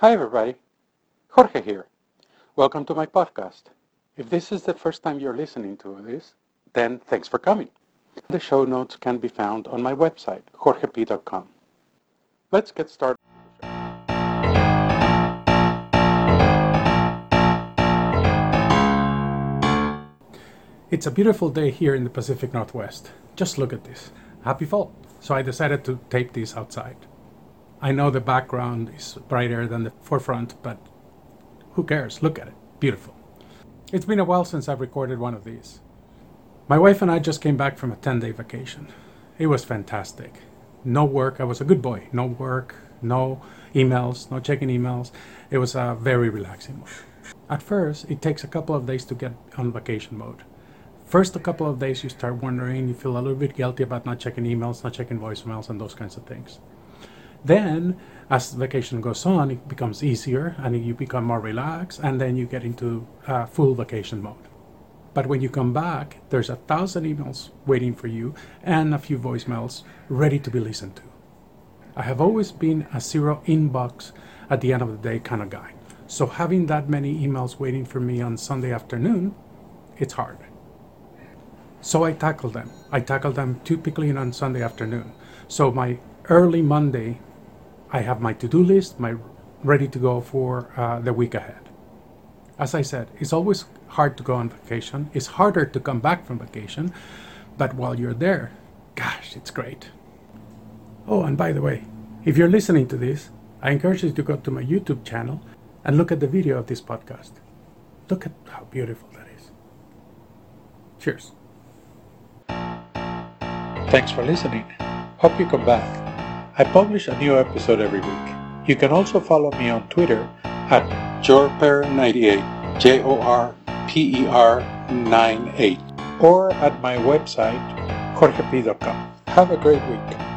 Hi everybody, Jorge here. Welcome to my podcast. If this is the first time you're listening to this, then thanks for coming. The show notes can be found on my website, jorgep.com. Let's get started. It's a beautiful day here in the Pacific Northwest. Just look at this. Happy fall. So I decided to tape this outside. I know the background is brighter than the forefront, but who cares? Look at it. Beautiful. It's been a while since I've recorded one of these. My wife and I just came back from a 10 day vacation. It was fantastic. No work. I was a good boy. No work, no emails, no checking emails. It was a very relaxing mode. At first, it takes a couple of days to get on vacation mode. First, a couple of days, you start wondering, you feel a little bit guilty about not checking emails, not checking voicemails, and those kinds of things. Then, as vacation goes on, it becomes easier and you become more relaxed, and then you get into uh, full vacation mode. But when you come back, there's a thousand emails waiting for you and a few voicemails ready to be listened to. I have always been a zero inbox at the end of the day kind of guy. So having that many emails waiting for me on Sunday afternoon, it's hard. So I tackle them. I tackle them typically on Sunday afternoon. So my early Monday, I have my to-do list, my ready to go for uh, the week ahead. As I said, it's always hard to go on vacation. It's harder to come back from vacation, but while you're there, gosh, it's great. Oh, and by the way, if you're listening to this, I encourage you to go to my YouTube channel and look at the video of this podcast. Look at how beautiful that is. Cheers. Thanks for listening. Hope you come back. I publish a new episode every week. You can also follow me on Twitter at jorper98, J O R P E R 98, or at my website, jorgep.com. Have a great week.